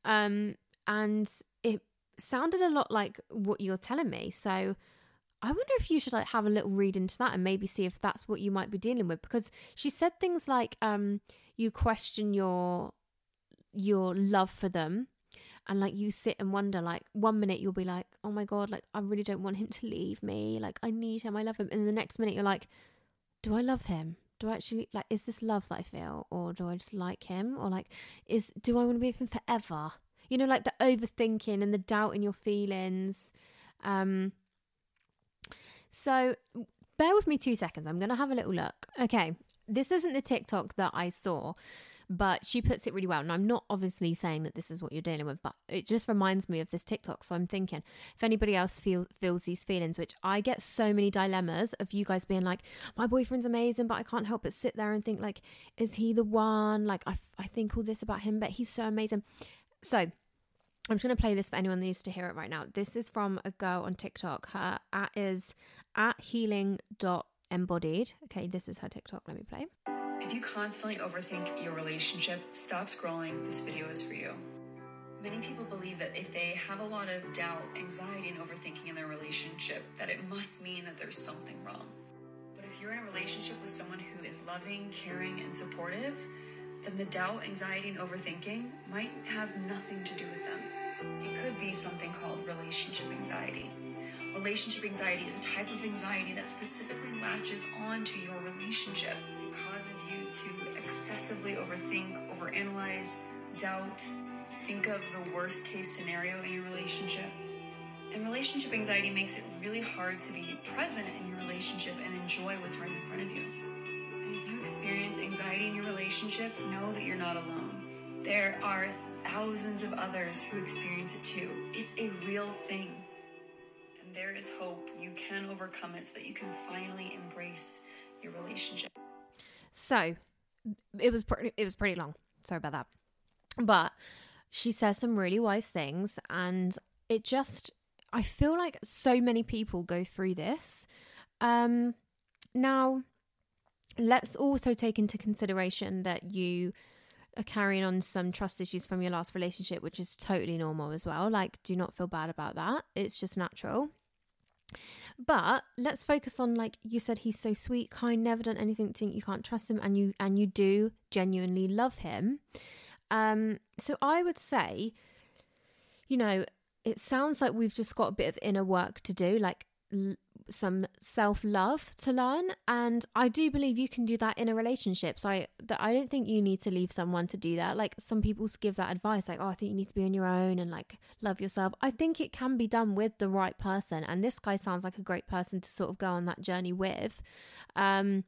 Um, and it sounded a lot like what you're telling me. So I wonder if you should like have a little read into that and maybe see if that's what you might be dealing with. Because she said things like um you question your your love for them. And like you sit and wonder like one minute you'll be like oh my god like i really don't want him to leave me. Like i need him. I love him. And the next minute you're like do i love him do i actually like is this love that i feel or do i just like him? Or like is do i want to be with him forever? You know like the overthinking and the doubt in your feelings. Um so bear with me two seconds. I'm gonna have a little look. Okay this isn't the tiktok that i saw But she puts it really well. And I'm not obviously saying that this is what you're dealing with, but it just reminds me of this TikTok. So I'm thinking if anybody else feel, feels these feelings, which I get so many dilemmas of you guys being like, my boyfriend's amazing, but I can't help but sit there and think, like, is he the one? Like, I, I think all this about him, but he's so amazing. So I'm just going to play this for anyone that needs to hear it right now. This is from a girl on TikTok. Her at is at healing.embodied. Okay, this is her TikTok. Let me play.
If you constantly overthink your relationship, stop scrolling. This video is for you. Many people believe that if they have a lot of doubt, anxiety, and overthinking in their relationship, that it must mean that there's something wrong. But if you're in a relationship with someone who is loving, caring, and supportive, then the doubt, anxiety, and overthinking might have nothing to do with them. It could be something called relationship anxiety. Relationship anxiety is a type of anxiety that specifically latches onto your relationship. You to excessively overthink, overanalyze, doubt, think of the worst case scenario in your relationship. And relationship anxiety makes it really hard to be present in your relationship and enjoy what's right in front of you. And if you experience anxiety in your relationship, know that you're not alone. There are thousands of others who experience it too. It's a real thing. And there is hope. You can overcome it so that you can finally embrace your relationship.
So it was pretty, it was pretty long. Sorry about that. But she says some really wise things and it just I feel like so many people go through this. Um now let's also take into consideration that you are carrying on some trust issues from your last relationship, which is totally normal as well. Like, do not feel bad about that. It's just natural. But let's focus on like you said he's so sweet, kind, never done anything to you can't trust him and you and you do genuinely love him. Um so I would say you know, it sounds like we've just got a bit of inner work to do, like some self love to learn, and I do believe you can do that in a relationship. So I, that I don't think you need to leave someone to do that. Like some people give that advice, like, "Oh, I think you need to be on your own and like love yourself." I think it can be done with the right person, and this guy sounds like a great person to sort of go on that journey with. Um,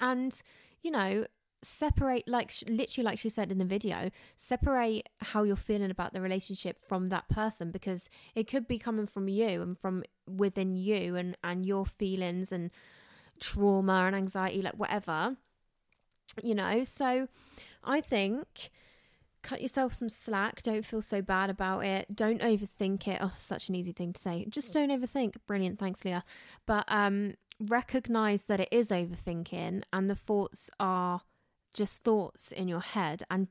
and you know, separate like literally like she said in the video separate how you're feeling about the relationship from that person because it could be coming from you and from within you and and your feelings and trauma and anxiety like whatever you know? So i think cut yourself some slack don't feel so bad about it don't overthink it. Oh such an easy thing to say. Just don't overthink. Brilliant. Thanks leah. But um recognize that it is overthinking and the thoughts are just thoughts in your head and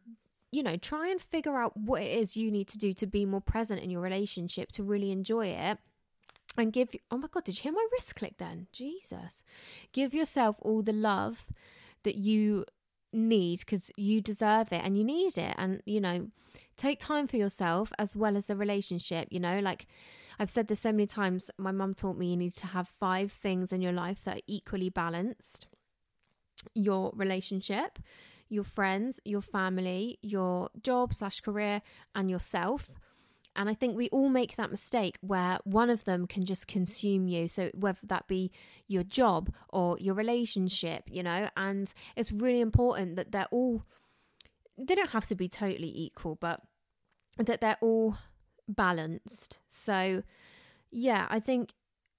you know try and figure out what it is you need to do to be more present in your relationship to really enjoy it and give oh my god did you hear my wrist click then? Jesus. Give yourself all the love that you need because you deserve it and you need it and you know take time for yourself as well as the relationship you know? Like I've said this so many times. My mum taught me you need to have five things in your life that are equally balanced your relationship, your friends, your family, your job slash career, and yourself. And I think we all make that mistake where one of them can just consume you. So, whether that be your job or your relationship, you know, and it's really important that they're all, they don't have to be totally equal, but that they're all balanced. So, yeah, I think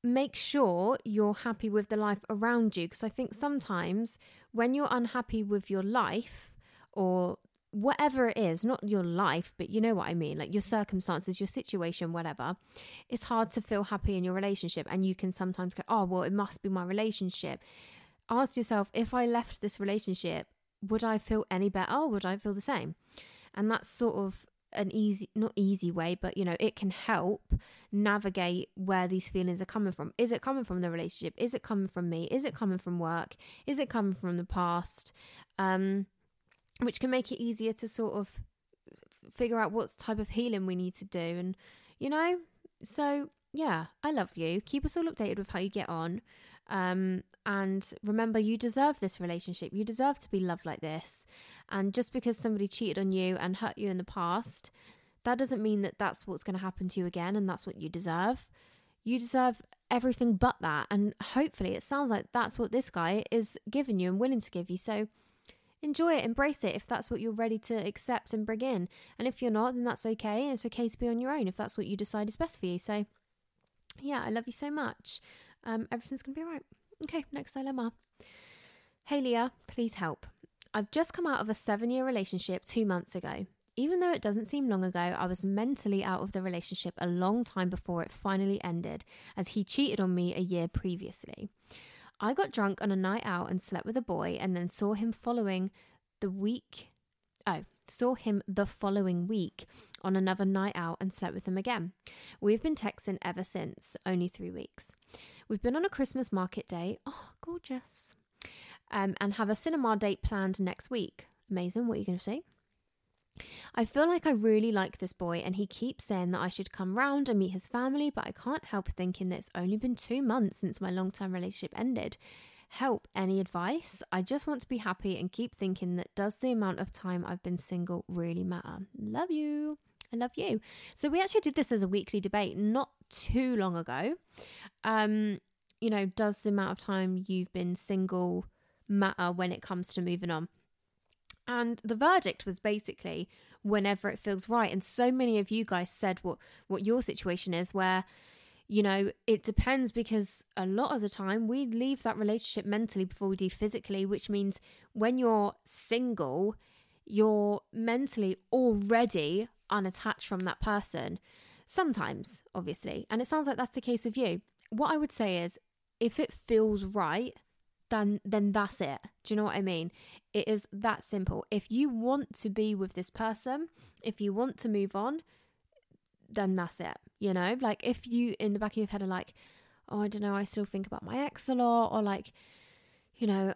make sure you're happy with the life around you because I think sometimes when you're unhappy with your life or whatever it is, not your life, but you know what I mean, like your circumstances, your situation, whatever, it's hard to feel happy in your relationship. And you can sometimes go, oh, well, it must be my relationship. Ask yourself, if I left this relationship, would I feel any better? Or would I feel the same? And that's sort of an easy not easy way but you know it can help navigate where these feelings are coming from. Is it coming from the relationship? Is it coming from me? Is it coming from work? Is it coming from the past? Um which can make it easier to sort of figure out what type of healing we need to do. And you know so yeah i love you. Keep us all updated with how you get on. Um, and remember, you deserve this relationship. You deserve to be loved like this. And just because somebody cheated on you and hurt you in the past, that doesn't mean that that's what's going to happen to you again and that's what you deserve. You deserve everything but that. And hopefully, it sounds like that's what this guy is giving you and willing to give you. So enjoy it, embrace it if that's what you're ready to accept and bring in. And if you're not, then that's okay. It's okay to be on your own if that's what you decide is best for you. So, yeah, I love you so much. Um, everything's going to be all right. Okay, next dilemma. Hey, Leah, please help. I've just come out of a seven year relationship two months ago. Even though it doesn't seem long ago, I was mentally out of the relationship a long time before it finally ended, as he cheated on me a year previously. I got drunk on a night out and slept with a boy, and then saw him following the week. Oh, saw him the following week on another night out and slept with him again. We've been texting ever since, only three weeks. We've been on a Christmas market day. Oh, gorgeous. Um, and have a cinema date planned next week. Amazing. What are you going to say? I feel like I really like this boy, and he keeps saying that I should come round and meet his family, but I can't help thinking that it's only been two months since my long term relationship ended. Help, any advice? I just want to be happy and keep thinking that does the amount of time I've been single really matter? Love you. I love you. So, we actually did this as a weekly debate not too long ago. Um, you know, does the amount of time you've been single matter when it comes to moving on? And the verdict was basically whenever it feels right. And so many of you guys said what what your situation is where you know, it depends because a lot of the time we leave that relationship mentally before we do physically, which means when you're single, you're mentally already unattached from that person. Sometimes, obviously. And it sounds like that's the case with you. What I would say is if it feels right, then then that's it. Do you know what I mean? It is that simple. If you want to be with this person, if you want to move on, then that's it. You know, like if you in the back of your head are like, oh, I don't know, I still think about my ex a lot, or like, you know,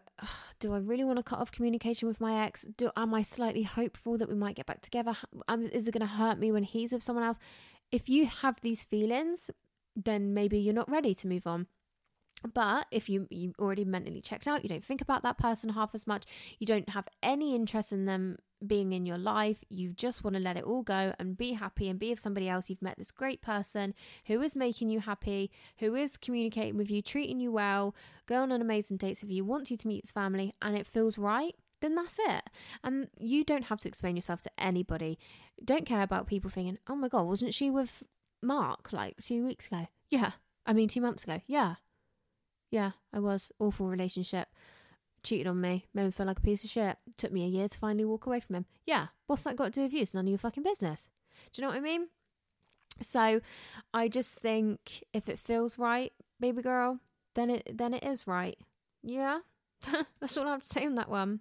do I really want to cut off communication with my ex? Do am I slightly hopeful that we might get back together? Is it going to hurt me when he's with someone else? If you have these feelings, then maybe you're not ready to move on. But if you you already mentally checked out, you don't think about that person half as much, you don't have any interest in them being in your life, you just want to let it all go and be happy and be with somebody else. You've met this great person who is making you happy, who is communicating with you, treating you well, going on amazing dates with you, wants you to meet his family, and it feels right. Then that's it. And you don't have to explain yourself to anybody. Don't care about people thinking, oh my God, wasn't she with Mark like two weeks ago? Yeah. I mean, two months ago. Yeah. Yeah, I was. Awful relationship. Cheated on me, made me feel like a piece of shit. Took me a year to finally walk away from him. Yeah, what's that got to do with you? It's none of your fucking business. Do you know what I mean? So I just think if it feels right, baby girl, then it then it is right. Yeah. (laughs) That's all I have to say on that one.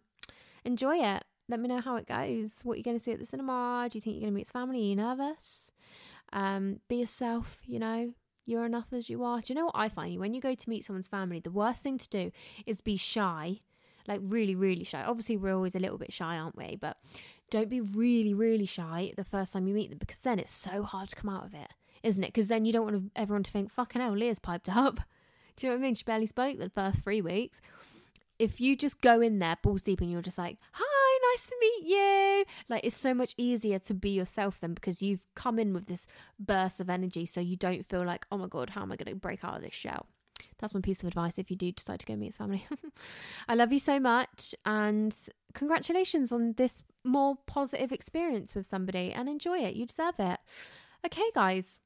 Enjoy it. Let me know how it goes. What you're going to see at the cinema? Do you think you're going to meet his family? Are you nervous? Um, be yourself, you know, you're enough as you are. Do you know what I find? When you go to meet someone's family, the worst thing to do is be shy, like really, really shy. Obviously, we're always a little bit shy, aren't we? But don't be really, really shy the first time you meet them because then it's so hard to come out of it, isn't it? Because then you don't want everyone to think, fucking hell, Leah's piped up. (laughs) Do you know what I mean? She barely spoke the first three weeks. If you just go in there balls deep and you're just like, hi, nice to meet you. Like it's so much easier to be yourself then because you've come in with this burst of energy so you don't feel like, oh my God, how am I going to break out of this shell? That's one piece of advice if you do decide to go meet his (laughs) family. I love you so much and congratulations on this more positive experience with somebody and enjoy it. You deserve it. Okay, guys.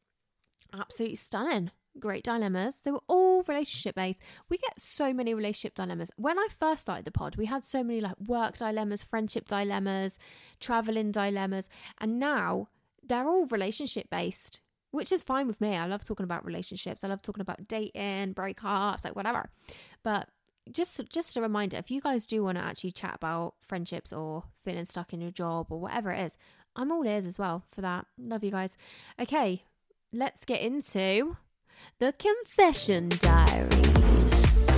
Absolutely stunning great dilemmas. They were all relationship based. We get so many relationship dilemmas. When I first started the pod, we had so many like work dilemmas, friendship dilemmas, traveling dilemmas, and now they're all relationship based, which is fine with me. I love talking about relationships. I love talking about dating, breakups, like whatever. But just just a reminder, if you guys do want to actually chat about friendships or feeling stuck in your job or whatever it is, I'm all ears as well for that. Love you guys. Okay, let's get into the Confession Diaries.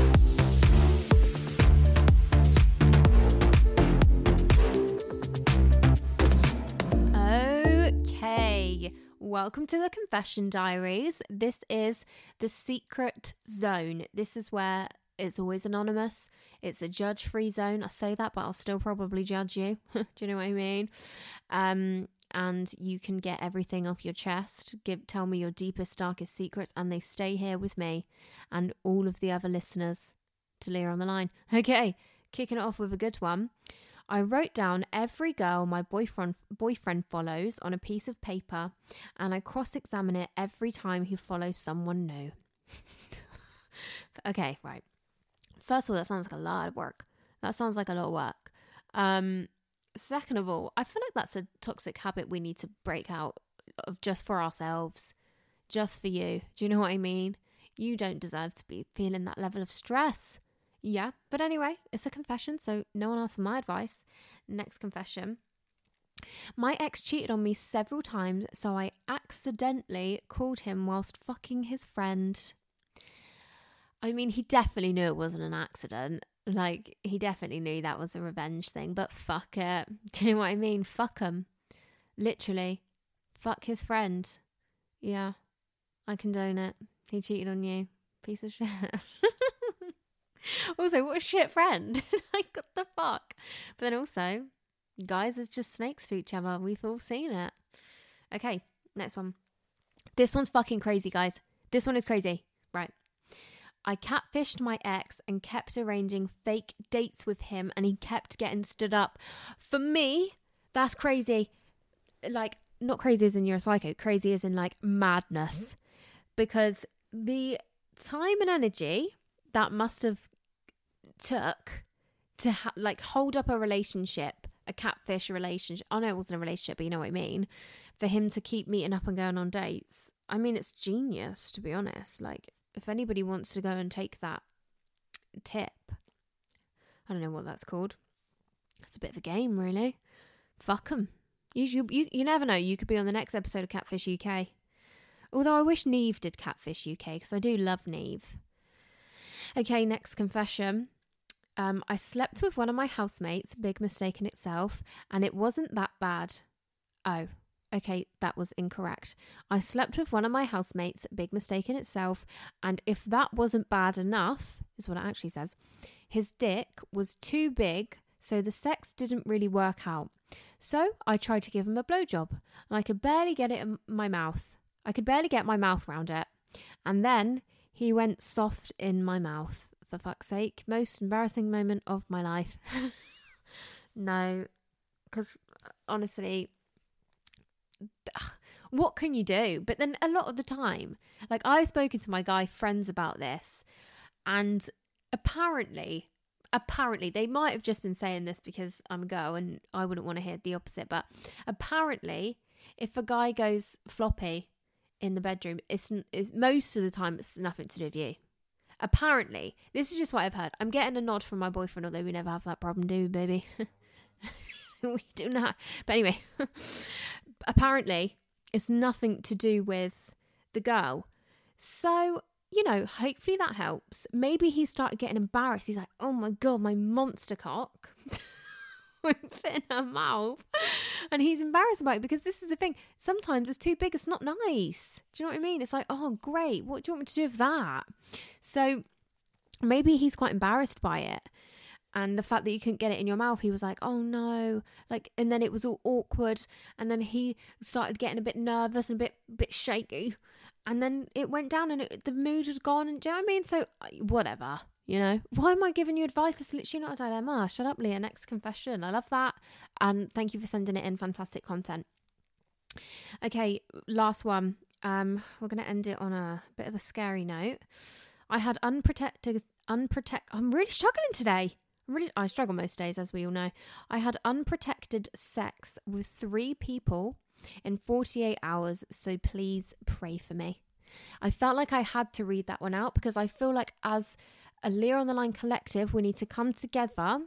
Welcome to the Confession Diaries. This is the secret zone. This is where it's always anonymous. It's a judge free zone. I say that, but I'll still probably judge you. (laughs) Do you know what I mean? Um, and you can get everything off your chest. Give tell me your deepest, darkest secrets, and they stay here with me and all of the other listeners to Leah on the line. (laughs) Okay, kicking it off with a good one. I wrote down every girl my boyfriend boyfriend follows on a piece of paper and I cross-examine it every time he follows someone new. (laughs) okay, right. First of all, that sounds like a lot of work. That sounds like a lot of work. Um second of all, I feel like that's a toxic habit we need to break out of just for ourselves, just for you. Do you know what I mean? You don't deserve to be feeling that level of stress. Yeah, but anyway, it's a confession, so no one asked for my advice. Next confession. My ex cheated on me several times, so I accidentally called him whilst fucking his friend. I mean, he definitely knew it wasn't an accident. Like, he definitely knew that was a revenge thing, but fuck it. (laughs) Do you know what I mean? Fuck him. Literally. Fuck his friend. Yeah, I condone it. He cheated on you. Piece of shit. (laughs) (laughs) also, what a shit friend. (laughs) like, what the fuck? But then also, guys are just snakes to each other. We've all seen it. Okay, next one. This one's fucking crazy, guys. This one is crazy. Right. I catfished my ex and kept arranging fake dates with him, and he kept getting stood up. For me, that's crazy. Like, not crazy as in you're a psycho, crazy as in like madness. Because the time and energy that must have took to ha- like hold up a relationship, a catfish relationship. I know it wasn't a relationship, but you know what I mean. For him to keep meeting up and going on dates. I mean, it's genius to be honest. Like, if anybody wants to go and take that tip, I don't know what that's called. It's a bit of a game, really. Fuck them. You, you, you, you never know. You could be on the next episode of Catfish UK. Although I wish Nev did Catfish UK because I do love Nev. Okay, next confession. Um, I slept with one of my housemates, big mistake in itself, and it wasn't that bad. Oh, okay, that was incorrect. I slept with one of my housemates, big mistake in itself, and if that wasn't bad enough, is what it actually says, his dick was too big, so the sex didn't really work out. So I tried to give him a blowjob, and I could barely get it in my mouth. I could barely get my mouth round it. And then he went soft in my mouth, for fuck's sake. Most embarrassing moment of my life. (laughs) no, because uh, honestly, (sighs) what can you do? But then a lot of the time, like I've spoken to my guy friends about this, and apparently, apparently, they might have just been saying this because I'm a girl and I wouldn't want to hear the opposite, but apparently, if a guy goes floppy in the bedroom, it's, it's most of the time it's nothing to do with you. Apparently, this is just what I've heard. I'm getting a nod from my boyfriend, although we never have that problem, do we, baby? (laughs) we do not. But anyway, (laughs) apparently, it's nothing to do with the girl. So, you know, hopefully that helps. Maybe he started getting embarrassed. He's like, oh my God, my monster cock. (laughs) (laughs) fit in her mouth. And he's embarrassed about it because this is the thing. Sometimes it's too big, it's not nice. Do you know what I mean? It's like, oh, great. What do you want me to do with that? So maybe he's quite embarrassed by it. And the fact that you couldn't get it in your mouth, he was like, oh no. Like, and then it was all awkward. And then he started getting a bit nervous and a bit, bit shaky. And then it went down and it, the mood had gone. And do you know what I mean? So, uh, whatever. You know, why am I giving you advice? It's literally not a dilemma. Shut up, Leah. Next confession. I love that. And thank you for sending it in. Fantastic content. Okay, last one. Um, we're going to end it on a bit of a scary note. I had unprotected, unprotect. I'm really struggling today. I'm really, I struggle most days, as we all know. I had unprotected sex with three people in 48 hours. So please pray for me. I felt like I had to read that one out because I feel like as a Leah on the Line collective, we need to come together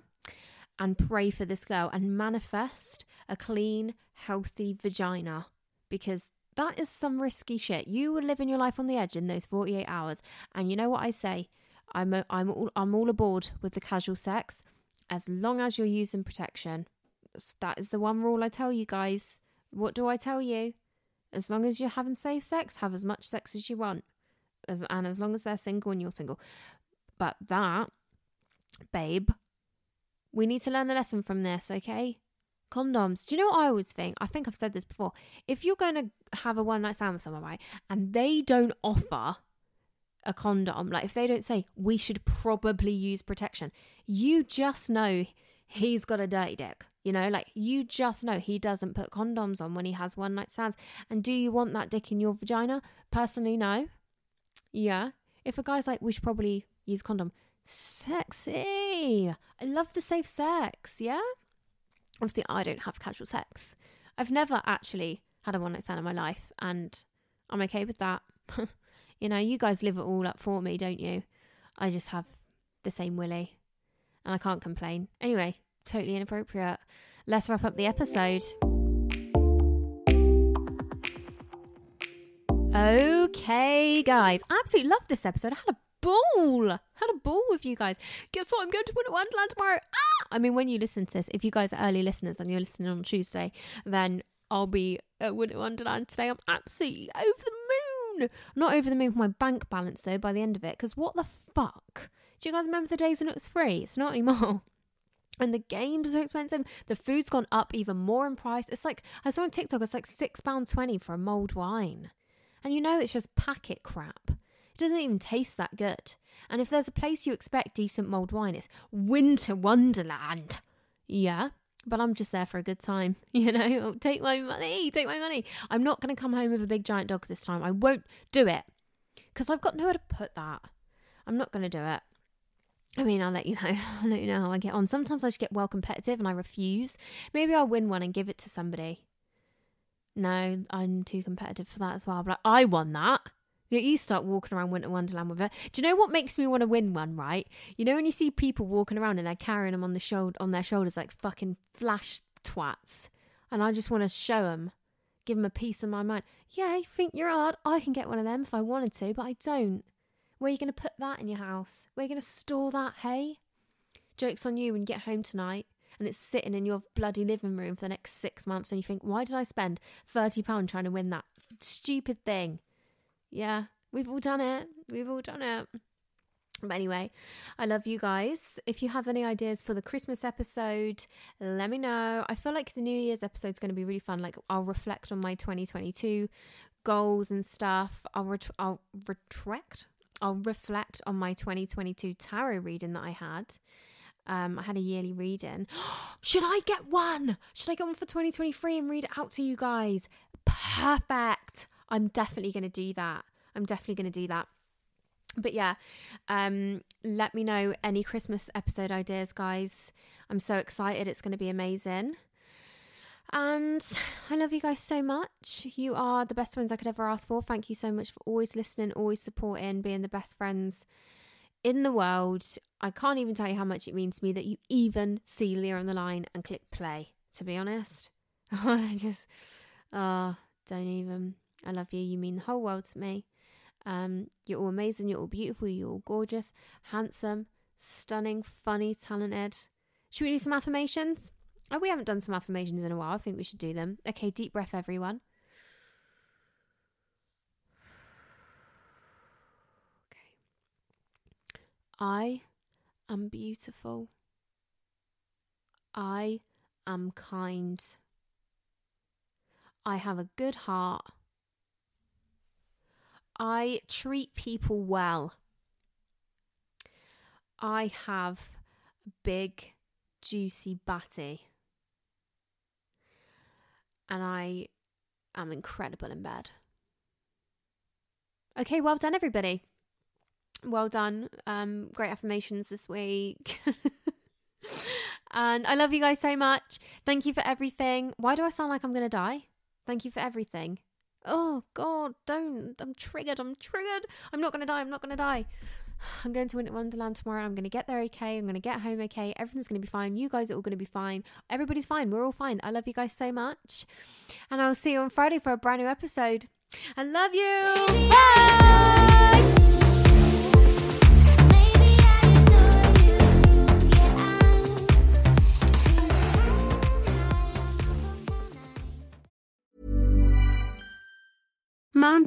and pray for this girl and manifest a clean, healthy vagina because that is some risky shit. You were living your life on the edge in those 48 hours. And you know what I say? I'm, a, I'm, all, I'm all aboard with the casual sex as long as you're using protection. That is the one rule I tell you guys. What do I tell you? As long as you're having safe sex, have as much sex as you want. As, and as long as they're single and you're single. But that, babe, we need to learn a lesson from this, okay? Condoms. Do you know what I always think? I think I've said this before. If you're going to have a one night stand with someone, right, and they don't offer a condom, like if they don't say we should probably use protection, you just know he's got a dirty dick. You know, like you just know he doesn't put condoms on when he has one night stands. And do you want that dick in your vagina? Personally, no. Yeah. If a guy's like, we should probably use condom, sexy. I love the safe sex. Yeah. Obviously, I don't have casual sex. I've never actually had a one night stand in my life, and I'm okay with that. (laughs) you know, you guys live it all up for me, don't you? I just have the same willy, and I can't complain. Anyway, totally inappropriate. Let's wrap up the episode. Okay, guys, I absolutely love this episode. I had a ball. Had a ball with you guys. Guess what? I'm going to Winter Wonderland tomorrow. Ah! I mean, when you listen to this, if you guys are early listeners and you're listening on Tuesday, then I'll be at Winter Wonderland today. I'm absolutely over the moon. I'm not over the moon for my bank balance though by the end of it, because what the fuck? Do you guys remember the days when it was free? It's not anymore. (laughs) And the games are so expensive. The food's gone up even more in price. It's like I saw on TikTok, it's like six pound twenty for a mulled wine, and you know it's just packet crap. It doesn't even taste that good. And if there's a place you expect decent mulled wine, it's Winter Wonderland. Yeah, but I'm just there for a good time. (laughs) You know, oh, take my money, take my money. I'm not going to come home with a big giant dog this time. I won't do it because I've got nowhere to put that. I'm not going to do it. I mean, I'll let you know. (laughs) I'll let you know how I get on. Sometimes I just get well competitive and I refuse. Maybe I'll win one and give it to somebody. No, I'm too competitive for that as well. But I won that. You start walking around Winter Wonderland with it. Do you know what makes me want to win one? Right? You know when you see people walking around and they're carrying them on the shoulder on their shoulders like fucking flash twats, and I just want to show them, give them a piece of my mind. Yeah, you think you're hard? I can get one of them if I wanted to, but I don't. Where are you going to put that in your house? Where are you going to store that, hey? Joke's on you when you get home tonight and it's sitting in your bloody living room for the next six months and you think, why did I spend £30 trying to win that stupid thing? Yeah, we've all done it. We've all done it. But anyway, I love you guys. If you have any ideas for the Christmas episode, let me know. I feel like the New Year's episode is going to be really fun. Like I'll reflect on my 2022 goals and stuff. I'll ret- I'll retract I'll reflect on my 2022 tarot reading that I had. Um, I had a yearly reading. (gasps) Should I get one? Should I get one for 2023 and read it out to you guys? Perfect. I'm definitely going to do that. I'm definitely going to do that. But yeah, um, let me know any Christmas episode ideas, guys. I'm so excited. It's going to be amazing. And I love you guys so much. You are the best friends I could ever ask for. Thank you so much for always listening, always supporting, being the best friends in the world. I can't even tell you how much it means to me that you even see Leah on the line and click play, to be honest. (laughs) I just, oh, don't even. I love you. You mean the whole world to me. Um, you're all amazing. You're all beautiful. You're all gorgeous, handsome, stunning, funny, talented. Should we do some affirmations? Oh, we haven't done some affirmations in a while. I think we should do them. Okay, deep breath, everyone. Okay. I am beautiful. I am kind. I have a good heart. I treat people well. I have a big, juicy batty and I am incredible in bed. Okay, well done, everybody. Well done. Um, great affirmations this week. (laughs) and I love you guys so much. Thank you for everything. Why do I sound like I'm going to die? Thank you for everything. Oh, God, don't. I'm triggered. I'm triggered. I'm not going to die. I'm not going to die. (sighs) I'm going to Winter Wonderland tomorrow. I'm going to get there okay. I'm going to get home okay. Everything's going to be fine. You guys are all going to be fine. Everybody's fine. We're all fine. I love you guys so much. And I'll see you on Friday for a brand new episode. I love you. Bye.